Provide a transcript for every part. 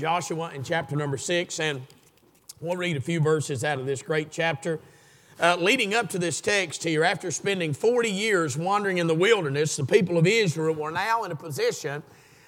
Joshua in chapter number six, and we'll read a few verses out of this great chapter. Uh, leading up to this text here, after spending 40 years wandering in the wilderness, the people of Israel were now in a position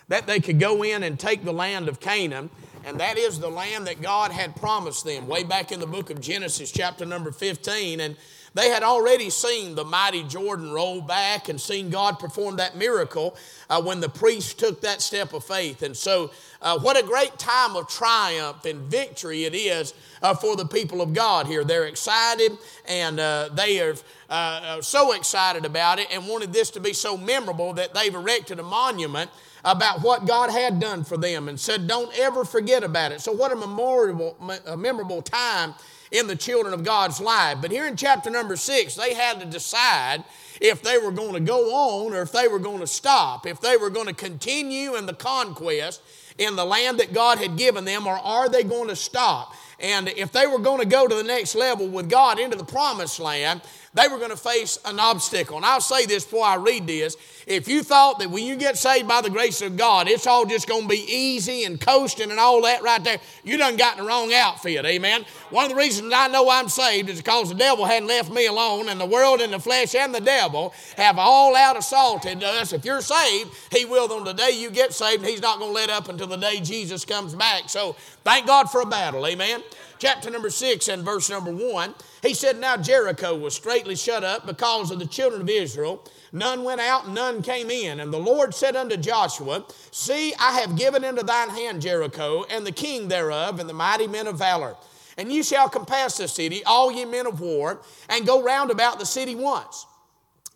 that they could go in and take the land of Canaan, and that is the land that God had promised them way back in the book of Genesis, chapter number 15. And they had already seen the mighty Jordan roll back and seen God perform that miracle uh, when the priest took that step of faith. And so, uh, what a great time of triumph and victory it is uh, for the people of God here. They're excited and uh, they are uh, uh, so excited about it and wanted this to be so memorable that they've erected a monument about what God had done for them and said, Don't ever forget about it. So, what a memorable, a memorable time in the children of God's life. But here in chapter number six, they had to decide if they were going to go on or if they were going to stop, if they were going to continue in the conquest in the land that God had given them, or are they going to stop? And if they were going to go to the next level with God into the promised land, they were going to face an obstacle. And I'll say this before I read this. If you thought that when you get saved by the grace of God, it's all just going to be easy and coasting and all that right there, you done got the wrong outfit. Amen. One of the reasons I know I'm saved is because the devil hadn't left me alone, and the world and the flesh and the devil have all out assaulted us. If you're saved, he will on the day you get saved, he's not going to let up until the day Jesus comes back. So thank God for a battle. Amen chapter number 6 and verse number 1, he said, Now Jericho was straightly shut up because of the children of Israel. None went out, and none came in. And the Lord said unto Joshua, See, I have given into thine hand Jericho, and the king thereof, and the mighty men of valor. And ye shall compass the city, all ye men of war, and go round about the city once.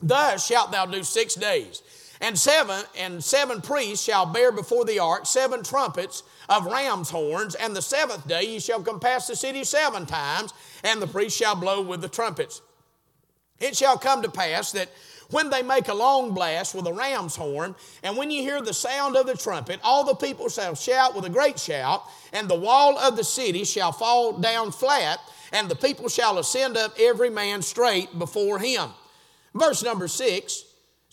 Thus shalt thou do six days. And seven and seven priests shall bear before the ark seven trumpets of ram's horns, and the seventh day ye shall compass the city seven times, and the priests shall blow with the trumpets. It shall come to pass that when they make a long blast with a ram's horn, and when you hear the sound of the trumpet, all the people shall shout with a great shout, and the wall of the city shall fall down flat, and the people shall ascend up every man straight before him. Verse number six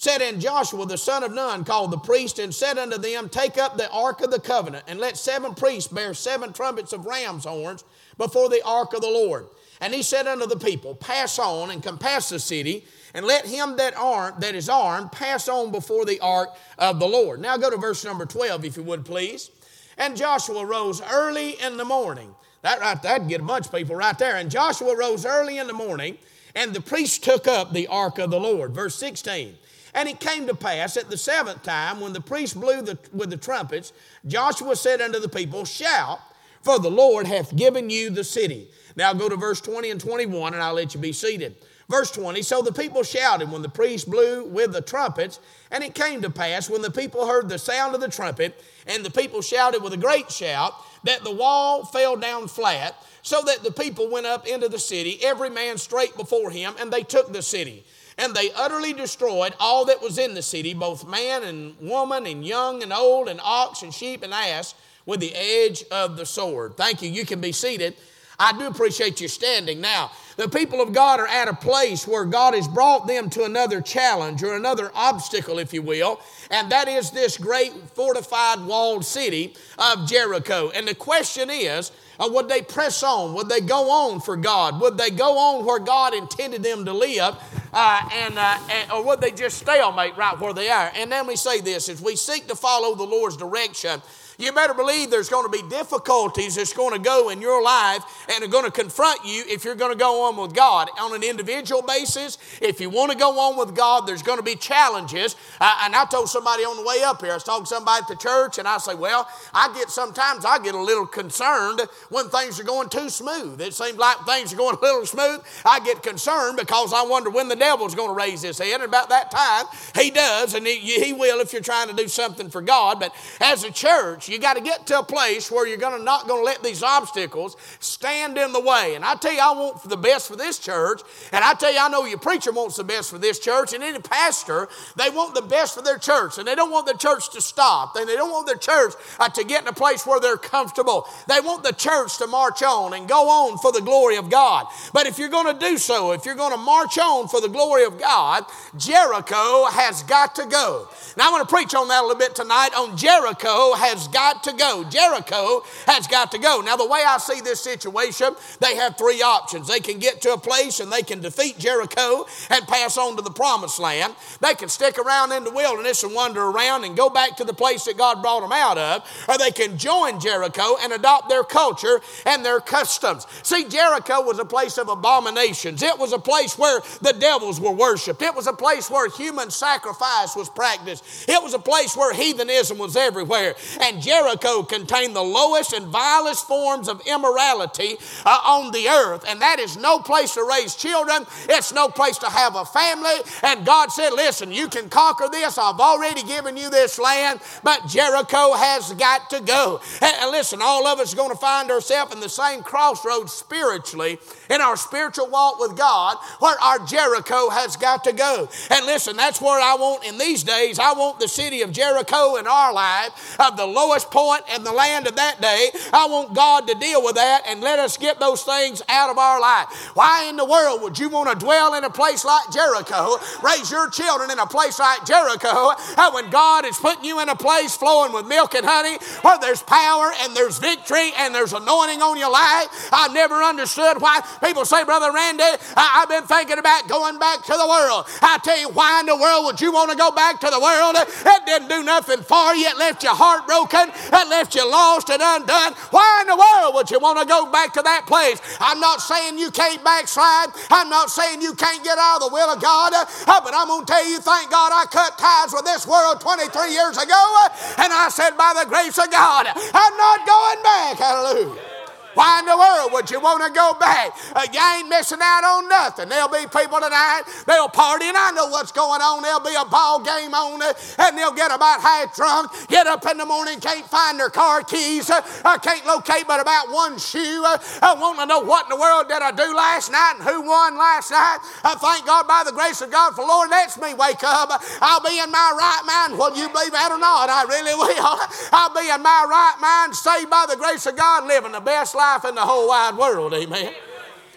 said, And Joshua the son of Nun called the priest and said unto them, Take up the ark of the covenant, and let seven priests bear seven trumpets of ram's horns before the ark of the Lord. And he said unto the people, Pass on and compass the city, and let him that, armed, that is armed pass on before the ark of the Lord. Now go to verse number 12, if you would please. And Joshua rose early in the morning. That right, that'd get a bunch of people right there. And Joshua rose early in the morning, and the priests took up the ark of the Lord. Verse 16. And it came to pass at the seventh time, when the priest blew the, with the trumpets, Joshua said unto the people, Shout, for the Lord hath given you the city. Now go to verse 20 and 21, and I'll let you be seated. Verse 20 So the people shouted when the priest blew with the trumpets, and it came to pass when the people heard the sound of the trumpet, and the people shouted with a great shout, that the wall fell down flat, so that the people went up into the city, every man straight before him, and they took the city. And they utterly destroyed all that was in the city, both man and woman, and young and old, and ox and sheep and ass, with the edge of the sword. Thank you. You can be seated. I do appreciate you standing. Now, the people of God are at a place where God has brought them to another challenge or another obstacle, if you will, and that is this great fortified walled city of Jericho. And the question is, uh, would they press on? Would they go on for God? Would they go on where God intended them to live? Uh, and, uh, and, or would they just stalemate right where they are? And then we say this as we seek to follow the Lord's direction, you better believe there's going to be difficulties that's going to go in your life and are going to confront you if you're going to go on with God. On an individual basis, if you want to go on with God, there's going to be challenges. Uh, and I told somebody on the way up here, I was talking to somebody at the church, and I say, Well, I get sometimes I get a little concerned when things are going too smooth. It seems like things are going a little smooth. I get concerned because I wonder when the devil's going to raise his head. And about that time, he does, and he, he will if you're trying to do something for God. But as a church, church. You got to get to a place where you're gonna, not going to let these obstacles stand in the way. And I tell you, I want the best for this church. And I tell you, I know your preacher wants the best for this church. And any pastor, they want the best for their church. And they don't want the church to stop. And they don't want their church uh, to get in a place where they're comfortable. They want the church to march on and go on for the glory of God. But if you're going to do so, if you're going to march on for the glory of God, Jericho has got to go. Now, I want to preach on that a little bit tonight on Jericho has got to go. Jericho has got to go. Now, the way I see this situation, they have three options. They can get to a place and they can defeat Jericho and pass on to the promised land. They can stick around in the wilderness and wander around and go back to the place that God brought them out of, or they can join Jericho and adopt their culture and their customs. See, Jericho was a place of abominations. It was a place where the devils were worshiped. It was a place where human sacrifice was practiced. It was a place where heathenism was everywhere. And Jericho contained the lowest and vilest forms of immorality uh, on the earth. And that is no place to raise children, it's no place to have a family. And God said, Listen, you can conquer this. I've already given you this land, but Jericho has got to go. And, listen, all of us are going to find ourselves in the same crossroads spiritually in our spiritual walk with God where our Jericho has got to go. And listen, that's where I want in these days, I want the city of Jericho in our life, of the lowest point in the land of that day. I want God to deal with that and let us get those things out of our life. Why in the world would you want to dwell in a place like Jericho, raise your children in a place like Jericho, when God is putting you in a place flowing with milk and honey, where there's power and there's victory and there's anointing on your life? I've never understood why people say, Brother Randy, I, have been thinking about going back to the world. I tell you, why in the world would you want to go back to the world? It didn't do nothing for you. It left you heartbroken. It left you lost and undone. Why in the world would you want to go back to that place? I'm not saying you can't backslide. I'm not saying you can't get out of the will of God. Uh, but I'm going to tell you, thank God I cut ties with this world 23 years ago. Uh, and I said, by the grace of God, I'm not going back. Hallelujah. Why in the world would you want to go back? Uh, you ain't missing out on nothing. There'll be people tonight, they'll party, and I know what's going on. There'll be a ball game on it, and they'll get about half drunk, get up in the morning, can't find their car keys, uh, can't locate but about one shoe. Uh, I want to know what in the world did I do last night and who won last night. I thank God by the grace of God for Lord lets me wake up. I'll be in my right mind, whether you believe that or not. I really will. I'll be in my right mind, saved by the grace of God, living the best life in the whole wide world. Amen.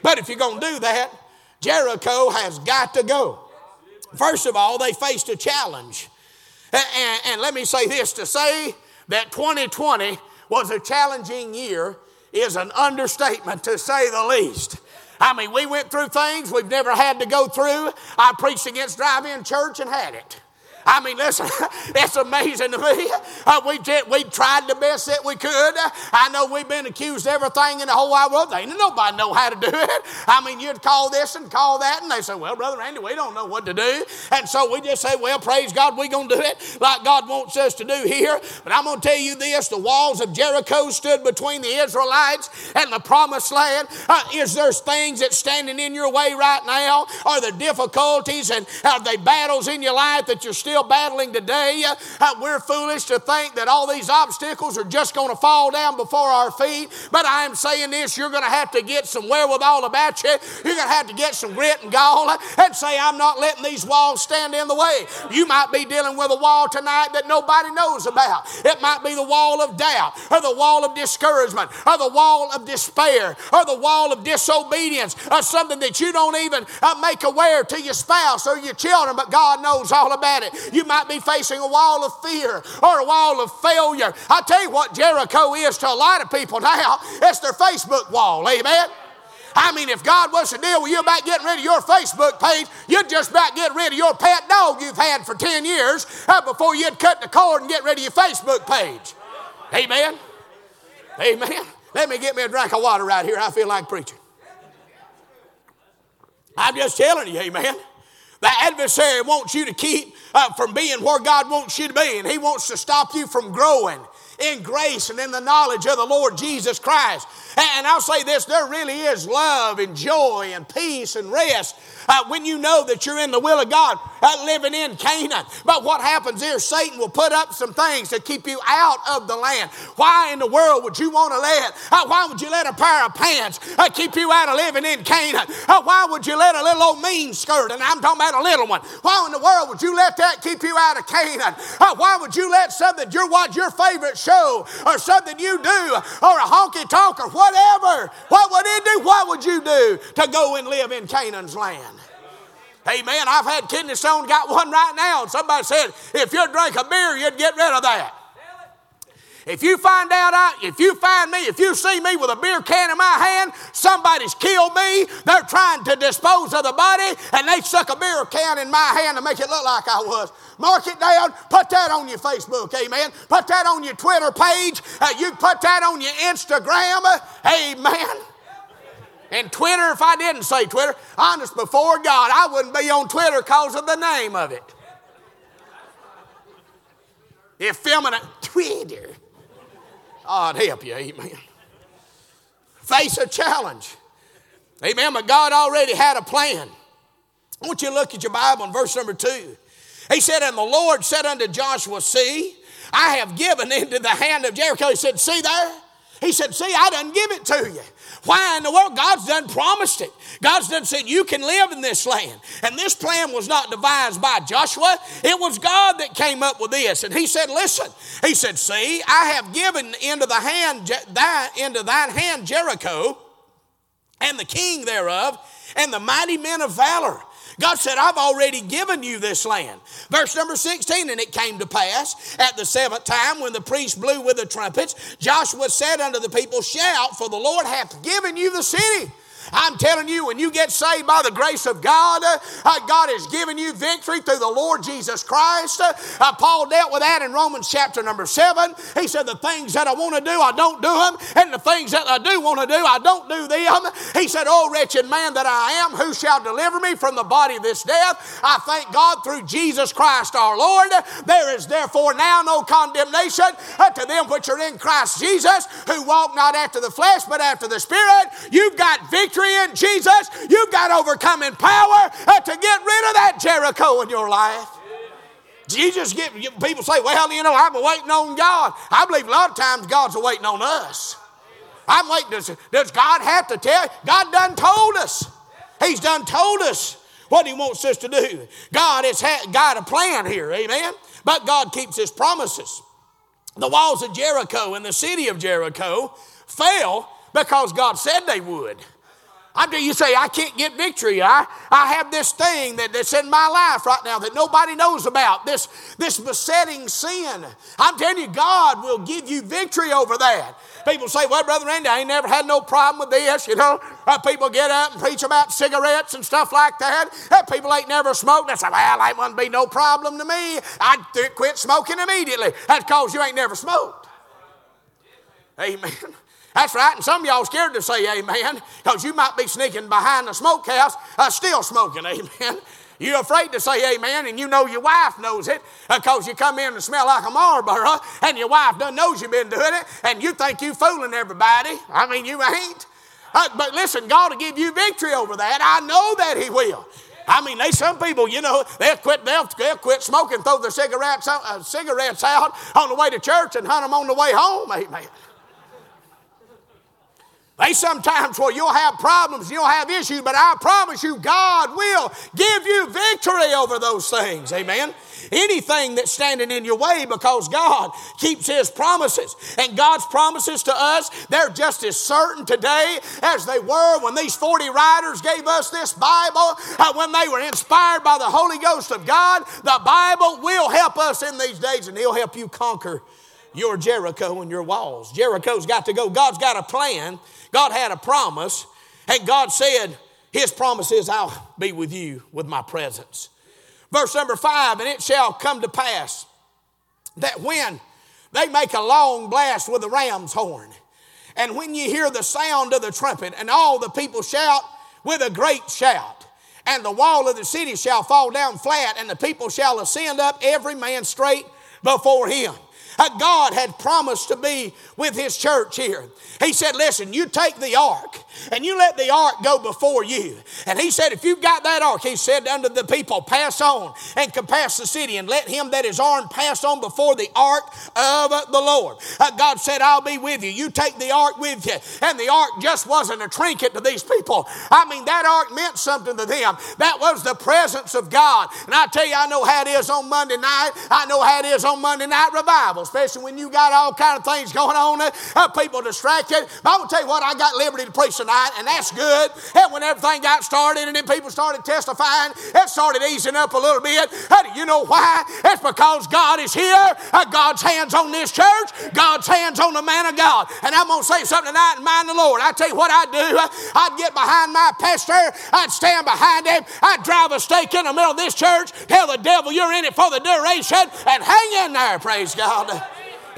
But if you're going to do that, Jericho has got to go. First of all, they faced a challenge. And, and, and, let me say this to say that 2020 was a challenging year is an understatement to say the least. I mean, we went through things we've never had to go through. I preached against drive in church and had it. I mean, listen, it's amazing to me. Uh, we, did, we tried the best that we could. I know we've been accused of everything in the whole wide world. Ain't nobody know how to do it. I mean, you'd call this and call that, and they say, well, Brother Randy, we don't know what to do. And so we just say, well, praise God, we're going to do it like God wants us to do here. But I'm going to tell you this, the walls of Jericho stood between the Israelites and the promised land. Uh, is there things that's standing in your way right now? Are there difficulties and are there battles in your life that you're still still battling today. Uh, we're foolish to think that all these obstacles are just going to fall down before our feet. But I am saying this you're going to have to get some wherewithal about you. You're going to have to get some grit and gall and say, I'm not letting these walls stand in the way. You might be dealing with a wall tonight that nobody knows about. It might be the wall of doubt, or the wall of discouragement, or the wall of despair, or the wall of disobedience, or something that you don't even uh, make aware to your spouse or your children, but God knows all about it. You might be facing a wall of fear or a wall of failure. I tell you what Jericho is to a lot of people now. It's their Facebook wall. Amen. I mean, if God was to deal with you about getting rid of your Facebook page, you'd just about get rid of your pet dog you've had for 10 years uh, before you'd cut the cord and get rid of your Facebook page. Amen. Amen. Let me get me a drink of water right here. I feel like preaching. I'm just telling you, amen. The adversary wants you to keep uh, from being where God wants you to be, and he wants to stop you from growing in grace and in the knowledge of the Lord Jesus Christ. And I'll say this there really is love and joy and peace and rest uh, when you know that you're in the will of God, uh, living in Canaan. But what happens is Satan will put up some things to keep you out of the land. Why in the world would you want to let, uh, why would you let a pair of pants uh, keep you out of living in Canaan? Uh, why would you let a little old mean skirt, and I'm talking about a little one, why in the world would you let that keep you out of Canaan? Uh, why would you let something you watch your favorite show or something you do or a honky tonk or whatever, what would it do? What would you do to go and live in Canaan's land? Hey, Amen. I've had kidney stone, got one right now. And somebody said, if you drink a beer, you'd get rid of that. If you find out, I, if you find me, if you see me with a beer can in my hand, somebody's killed me. They're trying to dispose of the body, and they stuck a beer can in my hand to make it look like I was. Mark it down. Put that on your Facebook. Amen. Put that on your Twitter page. Uh, you put that on your Instagram. Amen. And Twitter, if I didn't say Twitter, honest before God, I wouldn't be on Twitter because of the name of it. Effeminate Twitter. God help you, amen. Face a challenge. Amen. But God already had a plan. I want you to look at your Bible in verse number two. He said, And the Lord said unto Joshua, See, I have given into the hand of Jericho. He said, See there? He said, See, I done give it to you. Why in the world? God's done promised it. God's done said, You can live in this land. And this plan was not devised by Joshua, it was God that came up with this. And he said, Listen, he said, See, I have given into the hand, that, into thine hand Jericho, and the king thereof, and the mighty men of valor. God said, I've already given you this land. Verse number 16, and it came to pass at the seventh time when the priest blew with the trumpets, Joshua said unto the people, Shout, for the Lord hath given you the city. I'm telling you, when you get saved by the grace of God, uh, God has given you victory through the Lord Jesus Christ. Uh, Paul dealt with that in Romans chapter number 7. He said, The things that I want to do, I don't do them, and the things that I do want to do, I don't do them. He said, Oh, wretched man that I am, who shall deliver me from the body of this death? I thank God through Jesus Christ our Lord. There is therefore now no condemnation uh, to them which are in Christ Jesus, who walk not after the flesh, but after the Spirit. You've got victory victory in Jesus, you've got overcoming power uh, to get rid of that Jericho in your life. Jesus, get, people say, well, you know, I'm waiting on God. I believe a lot of times God's waiting on us. I'm waiting. Does, does God have to tell? God done told us. He's done told us what He wants us to do. God has had, got a plan here, amen? But God keeps His promises. The walls of Jericho and the city of Jericho fell because God said they would. I do you say, I can't get victory. I, I have this thing that, that's in my life right now that nobody knows about, this, this besetting sin. I'm telling you, God will give you victory over that. People say, well, Brother Randy, I ain't never had no problem with this. You know, uh, people get up and preach about cigarettes and stuff like that. Uh, people ain't never smoked. They say, well, that wouldn't be no problem to me. I'd quit smoking immediately. That's because you ain't never smoked. Amen. That's right. And some of y'all scared to say amen because you might be sneaking behind the smokehouse uh, still smoking. Amen. You're afraid to say amen, and you know your wife knows it because you come in and smell like a Marlboro, and your wife doesn't knows you've been doing it, and you think you fooling everybody. I mean, you ain't. Uh, but listen, God will give you victory over that. I know that He will. I mean, they some people, you know, they'll quit, they'll, they'll quit smoking, throw their cigarettes, uh, cigarettes out on the way to church, and hunt them on the way home. Amen. They sometimes, well, you'll have problems, you'll have issues, but I promise you, God will give you victory over those things. Amen. Anything that's standing in your way because God keeps His promises. And God's promises to us, they're just as certain today as they were when these 40 writers gave us this Bible, uh, when they were inspired by the Holy Ghost of God. The Bible will help us in these days and He'll help you conquer your Jericho and your walls. Jericho's got to go. God's got a plan God had a promise, and God said, His promise is, I'll be with you with my presence. Verse number five, and it shall come to pass that when they make a long blast with the ram's horn, and when you hear the sound of the trumpet, and all the people shout with a great shout, and the wall of the city shall fall down flat, and the people shall ascend up, every man straight before him. God had promised to be with His church here. He said, Listen, you take the ark and you let the ark go before you. And He said, If you've got that ark, He said unto the people, Pass on and compass the city, and let him that is armed pass on before the ark of the Lord. Uh, God said, I'll be with you. You take the ark with you. And the ark just wasn't a trinket to these people. I mean, that ark meant something to them. That was the presence of God. And I tell you, I know how it is on Monday night. I know how it is on Monday night revival especially when you got all kind of things going on, uh, people distracted. But I'm going to tell you what, I got liberty to preach tonight, and that's good. And when everything got started and then people started testifying, it started easing up a little bit. Do you know why? It's because God is here. Uh, God's hands on this church. God's hands on the man of God. And I'm to say something tonight and mind the Lord. I tell you what I'd do. I'd get behind my pastor. I'd stand behind him. I'd drive a stake in the middle of this church. Tell the devil you're in it for the duration and hang in there. Praise God.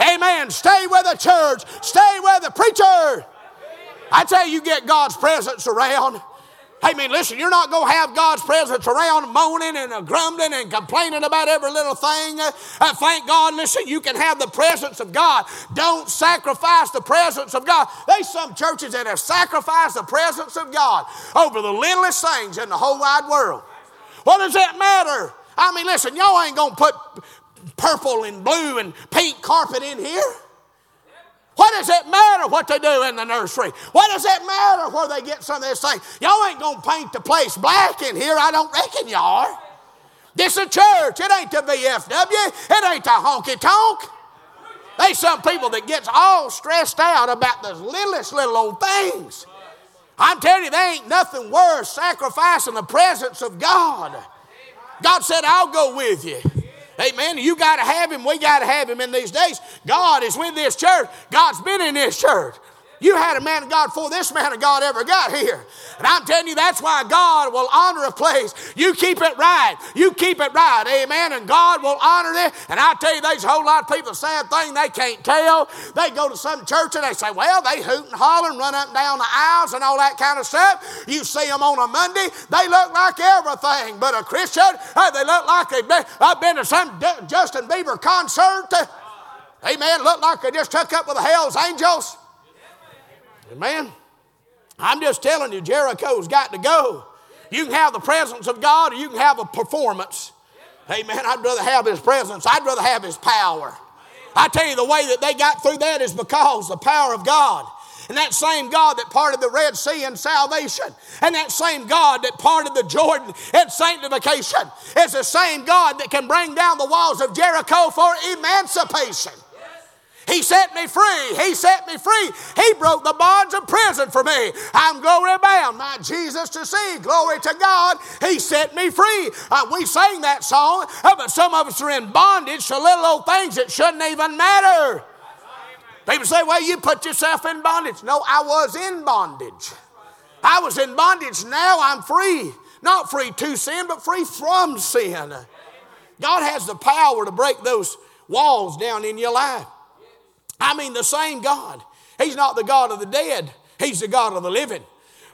Amen. Stay with the church. Stay with the preacher. I tell you, you get God's presence around. Hey, man, listen, you're not going to have God's presence around moaning and grumbling and complaining about every little thing. Uh, thank God, listen, you can have the presence of God. Don't sacrifice the presence of God. There's some churches that have sacrificed the presence of God over the littlest things in the whole wide world. What does that matter? I mean, listen, y'all ain't going to put purple and blue and pink carpet in here. What does it matter what they do in the nursery? What does it matter where they get some of this thing? Y'all ain't gonna paint the place black in here. I don't reckon y'all are. This is a church. It ain't the VFW. It ain't the honky tonk. They some people that gets all stressed out about the littlest little old things. I'm telling you, there ain't nothing worse sacrificing the presence of God. God said, I'll go with you. Amen. You got to have him. We got to have him in these days. God is with this church. God's been in this church. You had a man of God before this man of God ever got here. And I'm telling you, that's why God will honor a place. You keep it right. You keep it right. Amen. And God will honor it. And I tell you, there's a whole lot of people, sad thing, they can't tell. They go to some church and they say, well, they hoot and holler and run up and down the aisles and all that kind of stuff. You see them on a Monday, they look like everything. But a Christian, hey, they look like they've been, I've been to some Justin Bieber concert. Amen. Look like they just took up with the Hell's Angels. Amen. I'm just telling you, Jericho's got to go. You can have the presence of God or you can have a performance. Amen. I'd rather have His presence, I'd rather have His power. I tell you, the way that they got through that is because the power of God. And that same God that parted the Red Sea in salvation, and that same God that parted the Jordan in sanctification, is the same God that can bring down the walls of Jericho for emancipation. He set me free. He set me free. He broke the bonds of prison for me. I'm glory bound, my Jesus to see. Glory to God. He set me free. Uh, we sang that song, uh, but some of us are in bondage to little old things that shouldn't even matter. People say, well, you put yourself in bondage. No, I was in bondage. I was in bondage. Now I'm free. Not free to sin, but free from sin. God has the power to break those walls down in your life. I mean, the same God. He's not the God of the dead, He's the God of the living.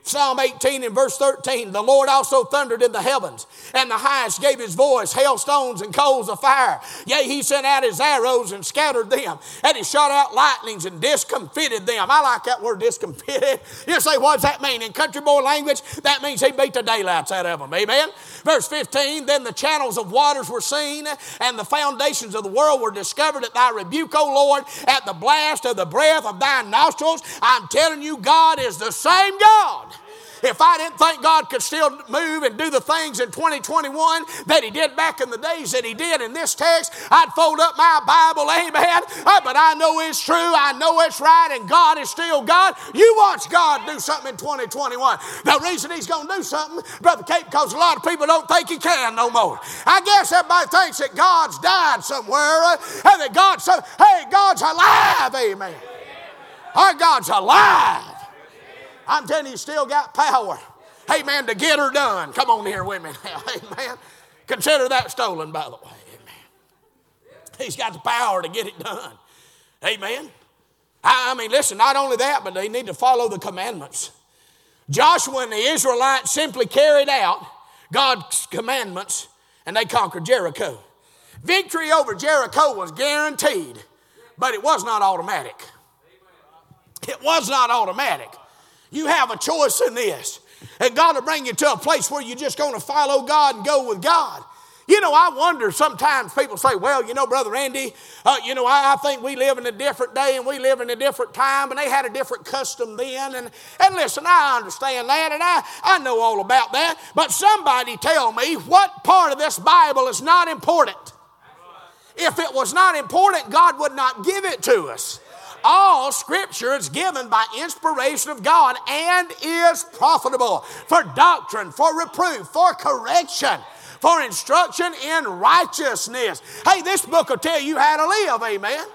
Psalm 18 and verse 13 The Lord also thundered in the heavens, and the highest gave his voice, hailstones and coals of fire. Yea, he sent out his arrows and scattered them, and he shot out lightnings and discomfited them. I like that word discomfited. You say, what does that mean? In country boy language, that means he beat the daylights out of them. Amen. Verse 15 Then the channels of waters were seen, and the foundations of the world were discovered at thy rebuke, O Lord, at the blast of the breath of thy nostrils. I'm telling you, God is the same God if I didn't think God could still move and do the things in 2021 that He did back in the days that He did in this text, I'd fold up my Bible, amen. Uh, but I know it's true, I know it's right, and God is still God. You watch God do something in 2021. The reason He's going to do something, Brother Kate, because a lot of people don't think He can no more. I guess everybody thinks that God's died somewhere uh, and that God's, hey, God's alive, amen. Our God's alive. I'm telling you, still got power. Hey, man, to get her done. Come on here with me now. Amen. Consider that stolen, by the way. He's got the power to get it done. Amen. I mean, listen, not only that, but they need to follow the commandments. Joshua and the Israelites simply carried out God's commandments and they conquered Jericho. Victory over Jericho was guaranteed, but it was not automatic. It was not automatic. You have a choice in this. And God will bring you to a place where you're just going to follow God and go with God. You know, I wonder sometimes people say, well, you know, Brother Andy, uh, you know, I, I, think we live in a different day and we live in a different time and they had a different custom then. And, and listen, I understand that and I, I know all about that. But somebody tell me what part of this Bible is not important? If it was not important, God would not give it to us. All scripture is given by inspiration of God and is profitable for doctrine, for reproof, for correction, for instruction in righteousness. Hey, this book will tell you how to live, amen.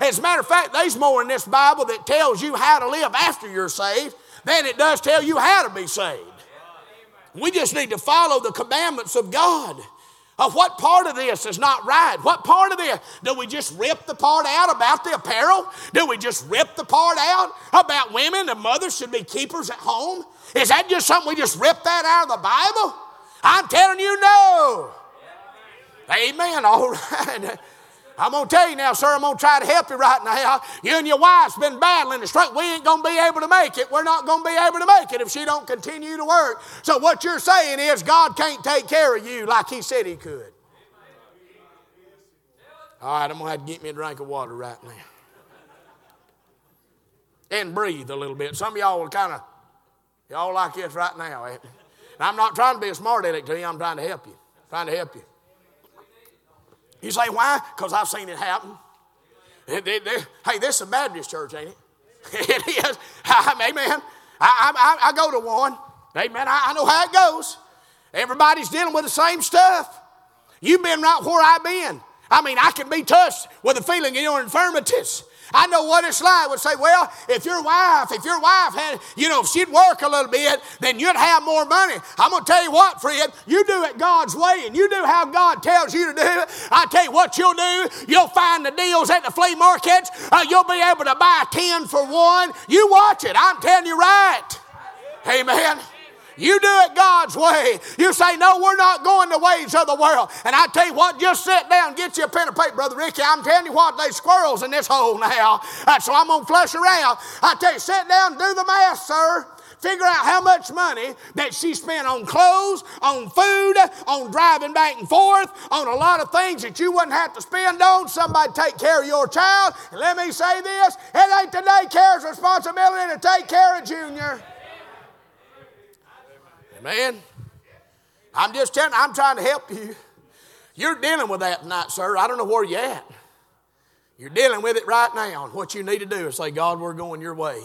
As a matter of fact, there's more in this Bible that tells you how to live after you're saved than it does tell you how to be saved. We just need to follow the commandments of God. Of what part of this is not right? What part of this? Do we just rip the part out about the apparel? Do we just rip the part out about women The mothers should be keepers at home? Is that just something we just rip that out of the Bible? I'm telling you, no. Amen. All right. I'm going to tell you now, sir, I'm going to try to help you right now. You and your wife's been battling the struggle. We ain't going to be able to make it. We're not going to be able to make it if she don't continue to work. So what you're saying is God can't take care of you like he said he could. All right, I'm going to have to get me a drink of water right now. And breathe a little bit. Some of y'all will kind of, y'all like this right now. Eh? I'm not trying to be a smart aleck to you. I'm trying to help you. Trying to help you. You say, why? Because I've seen it happen. hey, this is a Baptist church, ain't it? it is. Amen. I, I, I, go to one. Amen. I, I know how it goes. Everybody's dealing with the same stuff. You've been right where I've been. I mean, I can be touched with the feeling of your infirmities. I know what it's like. Would say, well, if your wife, if your wife had, you know, if she'd work a little bit, then you'd have more money. I'm to tell you what, Fred, you do it God's way and you do how God tells you to do it. I tell you what you'll do. You'll find the deals at the flea markets. Uh, you'll be able to buy 10 for one. You watch it. I'm telling you right. Amen. You do it God's way. You say, No, we're not going the ways of the world. And I tell you what, just sit down, get you a pen and paper, Brother Ricky. I'm telling you what, there's squirrels in this hole now. Uh, so I'm going to flush around. I tell you, sit down, do the math, sir. Figure out how much money that she spent on clothes, on food, on driving back and forth, on a lot of things that you wouldn't have to spend on. Somebody take care of your child. And let me say this it ain't the daycare's responsibility to take care of Junior. Man, I'm just telling I'm trying to help you. You're dealing with that tonight, sir. I don't know where you're at. You're dealing with it right now. And what you need to do is say, God, we're going your way.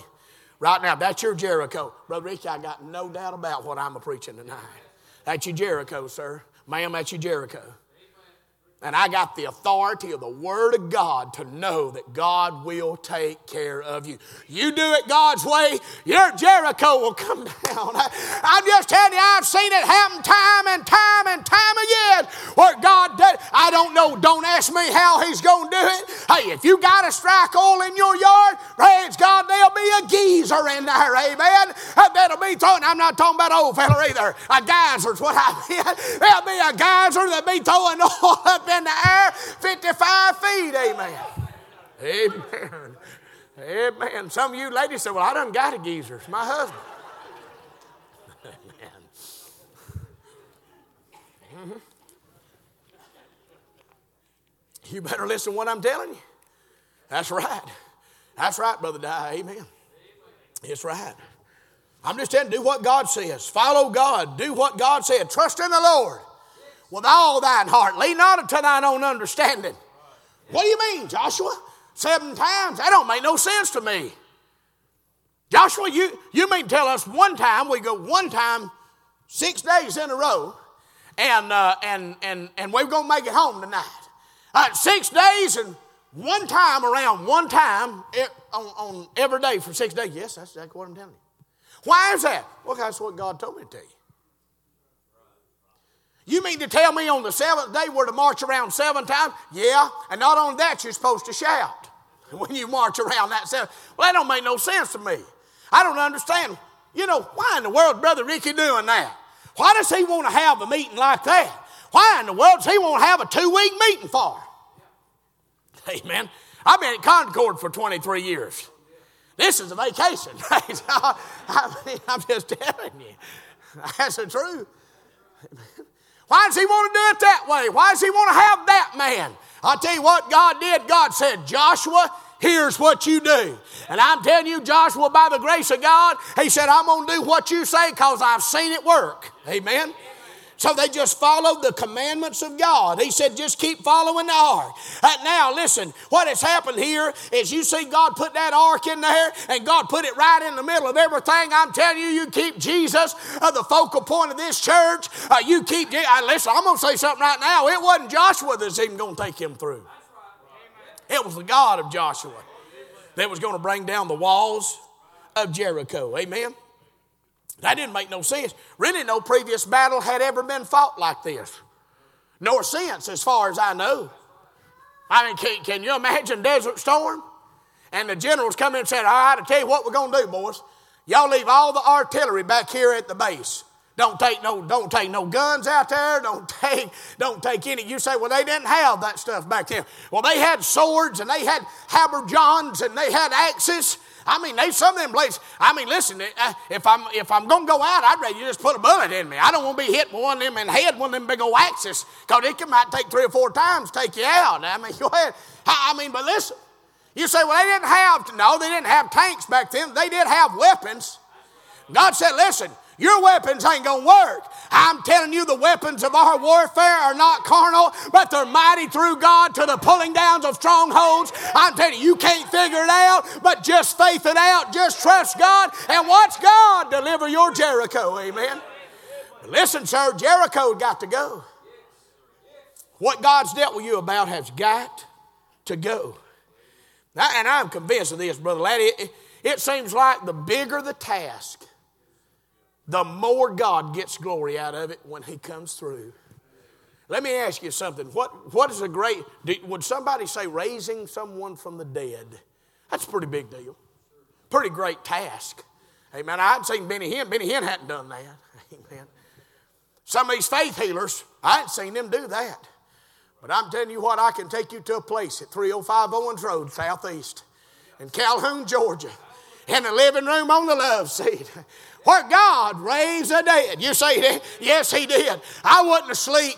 Right now, that's your Jericho. Brother Ricky, I got no doubt about what I'm preaching tonight. That's your Jericho, sir. Ma'am, that's your Jericho. And I got the authority of the Word of God to know that God will take care of you. You do it God's way, your Jericho will come down. I'm just telling you, I've seen it happen time and time and time again where God does. I don't know, don't ask me how He's going to do it. Hey, if you got a strike oil in your yard, praise God, there'll be a geyser in there, amen. That'll be throwing, I'm not talking about old fella either. A geyser's what I mean. There'll be a geyser that'll be throwing oil up in the air 55 feet. Amen. Amen. Amen. Some of you ladies say, Well, I done got a geezer. It's my husband. Amen. Mm-hmm. You better listen to what I'm telling you. That's right. That's right, Brother Die. Amen. It's right. I'm just telling you, do what God says. Follow God. Do what God said. Trust in the Lord with all thine heart. Lean not unto thine own understanding. What do you mean, Joshua? Seven times? That don't make no sense to me. Joshua, you, you mean tell us one time, we go one time, six days in a row, and, uh, and, and, and we're going to make it home tonight. Uh, six days and one time around one time on, on every day for six days. Yes, that's exactly what I'm telling you. Why is that? Well, that's what God told me to tell you. You mean to tell me on the seventh day we're to march around seven times? Yeah, and not only that, you're supposed to shout when you march around that seven. Well, that don't make no sense to me. I don't understand. You know, why in the world, Brother Ricky, doing that? Why does he want to have a meeting like that? Why in the world does he want to have a two week meeting for? Amen. I've been at Concord for 23 years. This is a vacation. I I'm just telling you. That's the truth. Why does he want to do it that way? Why does he want to have that man? I'll tell you what God did. God said, Joshua, here's what you do. And I'm telling you, Joshua, by the grace of God, he said, I'm going to do what you say because I've seen it work. Amen. So they just followed the commandments of God. He said, just keep following the ark. Uh, now, listen, what has happened here is you see God put that ark in there and God put it right in the middle of everything. I'm telling you, you keep Jesus uh, the focal point of this church. Uh, you keep, uh, listen, I'm going to say something right now. It wasn't Joshua that's even going to take him through, it was the God of Joshua that was going to bring down the walls of Jericho. Amen. That didn't make no sense. Really, no previous battle had ever been fought like this, nor since, as far as I know. I mean, can, can you imagine Desert Storm? And the generals come in and said, All right, I tell you what we're going to do, boys. Y'all leave all the artillery back here at the base. Don't take no, don't take no guns out there. Don't take, don't take any. You say, well, they didn't have that stuff back then. Well, they had swords and they had habergeons and they had axes I mean, they some of them blades. I mean, listen, uh, if I'm if I'm gonna go out, I'd rather you just put a bullet in me. I don't want to be hit one of them in the head, one of them big old axes, because it can, might take three or four times to take you out. I mean, go ahead. I mean, but listen, you say, well, they didn't have no, they didn't have tanks back then. They did have weapons. God said, listen, your weapons ain't going to work. I'm telling you, the weapons of our warfare are not carnal, but they're mighty through God to the pulling downs of strongholds. I'm telling you, you can't figure it out, but just faith it out. Just trust God and watch God deliver your Jericho. Amen. Listen, sir, Jericho got to go. What God's dealt with you about has got to go. And I'm convinced of this, Brother Laddie. It, it seems like the bigger the task, the more God gets glory out of it when He comes through. Let me ask you something. What, what is a great, would somebody say raising someone from the dead? That's a pretty big deal. Pretty great task. Amen. I'd seen Benny Hinn. Benny Hinn hadn't done that. Amen. Some of these faith healers, I hadn't seen them do that. But I'm telling you what, I can take you to a place at 305 Owens Road, Southeast, in Calhoun, Georgia, in the living room on the love seat where God raised the dead. You say, yes, He did. I wasn't asleep.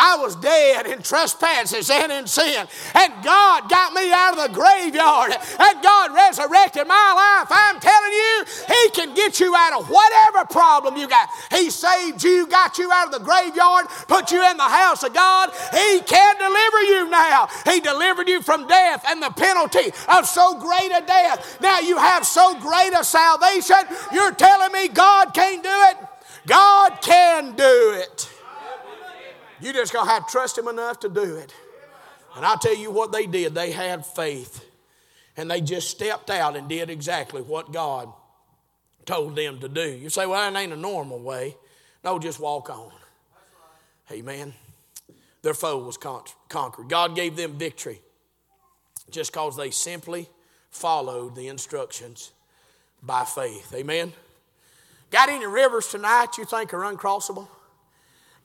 I was dead in trespasses and in sin. And God got me out of the graveyard. And God resurrected my life. I'm telling you, He can get you out of whatever problem you got. He saved you, got you out of the graveyard, put you in the house of God. He can deliver you now. He delivered you from death and the penalty of so great a death. Now you have so great a salvation. You're telling me God can't do it? God can do it. You just got to have trust Him enough to do it. And I'll tell you what they did. They had faith. And they just stepped out and did exactly what God told them to do. You say, well, that ain't a normal way. No, just walk on. Amen. Their foe was con- conquered. God gave them victory just because they simply followed the instructions by faith. Amen. Got any rivers tonight you think are uncrossable?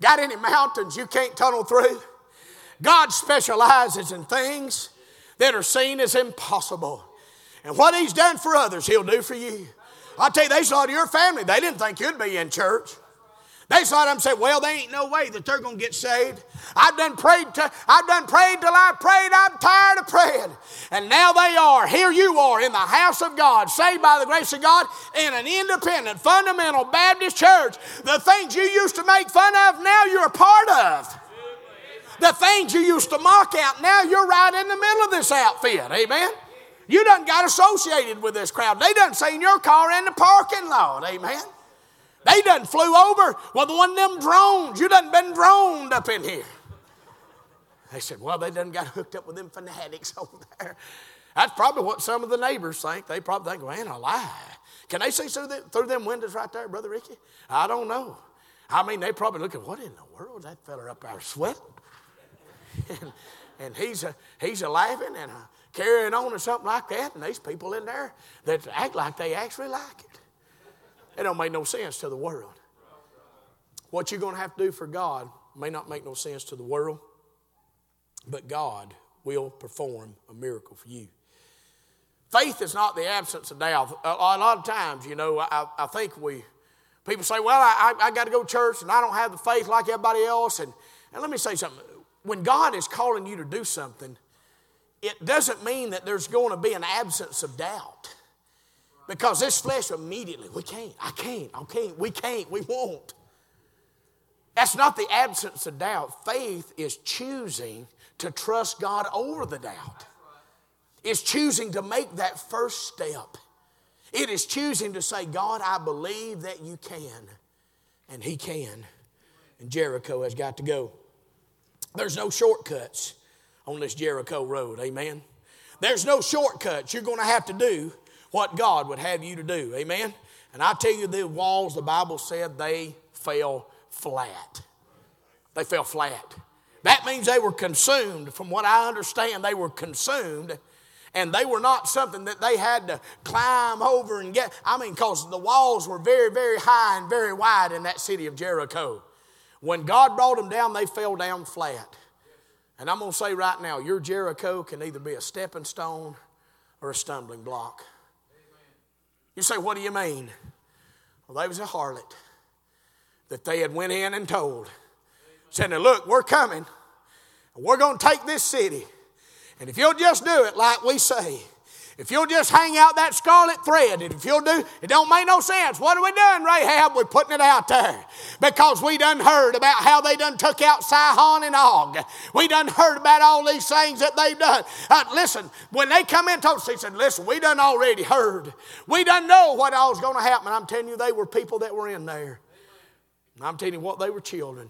Got any mountains you can't tunnel through? God specializes in things that are seen as impossible. And what He's done for others, He'll do for you. I'll tell you, they saw your family, they didn't think you'd be in church. They saw them said, Well, there ain't no way that they're going to get saved. I've done prayed, to, I've done prayed till I prayed. I'm tired of praying. And now they are. Here you are in the house of God, saved by the grace of God, in an independent, fundamental Baptist church. The things you used to make fun of, now you're a part of. The things you used to mock out, now you're right in the middle of this outfit. Amen. You done got associated with this crowd. They done seen your car in the parking lot. Amen. They done flew over. Well, the one of them drones, you done been droned up in here. They said, well, they done got hooked up with them fanatics over there. That's probably what some of the neighbors think. They probably think, man, a lie. Can they see through, through them windows right there, Brother Ricky? I don't know. I mean, they probably look at what in the world that fella up there sweating? and, and he's a, he's a laughing and a carrying on or something like that. And these people in there that act like they actually like it. It don't make no sense to the world. What you're going to have to do for God may not make no sense to the world, but God will perform a miracle for you. Faith is not the absence of doubt. A lot of times, you know, I, I think we, people say, well, I, I got to go to church and I don't have the faith like everybody else. And, and let me say something. When God is calling you to do something, it doesn't mean that there's going to be an absence of doubt. Because this flesh immediately, we can't, I can't, I can't, we can't, we won't. That's not the absence of doubt. Faith is choosing to trust God over the doubt. It's choosing to make that first step. It is choosing to say, God, I believe that you can. And He can. And Jericho has got to go. There's no shortcuts on this Jericho road. Amen. There's no shortcuts. You're going to have to do what God would have you to do. Amen. And I tell you, the walls, the Bible said they fell flat. They fell flat. That means they were consumed. From what I understand, they were consumed. And they were not something that they had to climb over and get. I mean, because the walls were very, very high and very wide in that city of Jericho. When God brought them down, they fell down flat. And I'm going to say right now, your Jericho can either be a stepping stone or a stumbling block. You say, what do you mean? Well, they was a harlot that they had went in and told. Said, now look, we're coming. We're going to take this city. And if you'll just do it like we say, if you'll just hang out that scarlet thread, and if you'll do, it don't make no sense. What are we doing, Rahab? We're putting it out there. Because we done heard about how they done took out Sihon and Og. We done heard about all these things that they've done. Uh, listen, when they come in, told us, he said, listen, we done already heard. We done know what all's going to happen. I'm telling you, they were people that were in there. I'm telling you what, they were children.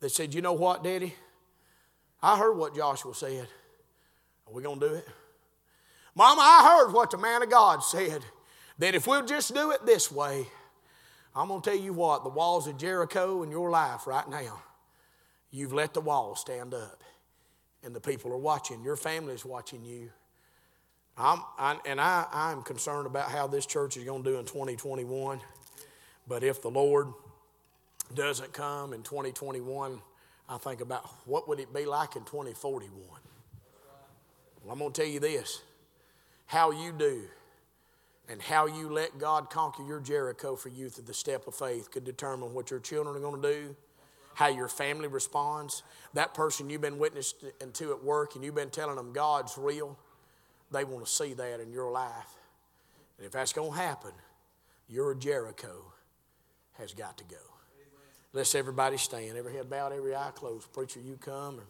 They said, you know what, Daddy? I heard what Joshua said. Are we going to do it? Mama, I heard what the man of God said that if we'll just do it this way, I'm going to tell you what, the walls of Jericho in your life right now, you've let the walls stand up. And the people are watching. Your family's watching you. I'm, I, and I, I'm concerned about how this church is going to do in 2021. But if the Lord doesn't come in 2021, I think about what would it be like in 2041. Well, I'm going to tell you this how you do and how you let God conquer your Jericho for you through the step of faith could determine what your children are going to do, how your family responds. That person you've been witnessing to at work and you've been telling them God's real, they want to see that in your life. And if that's going to happen, your Jericho has got to go. Let's everybody stand. Every head bowed, every eye closed. Preacher, you come.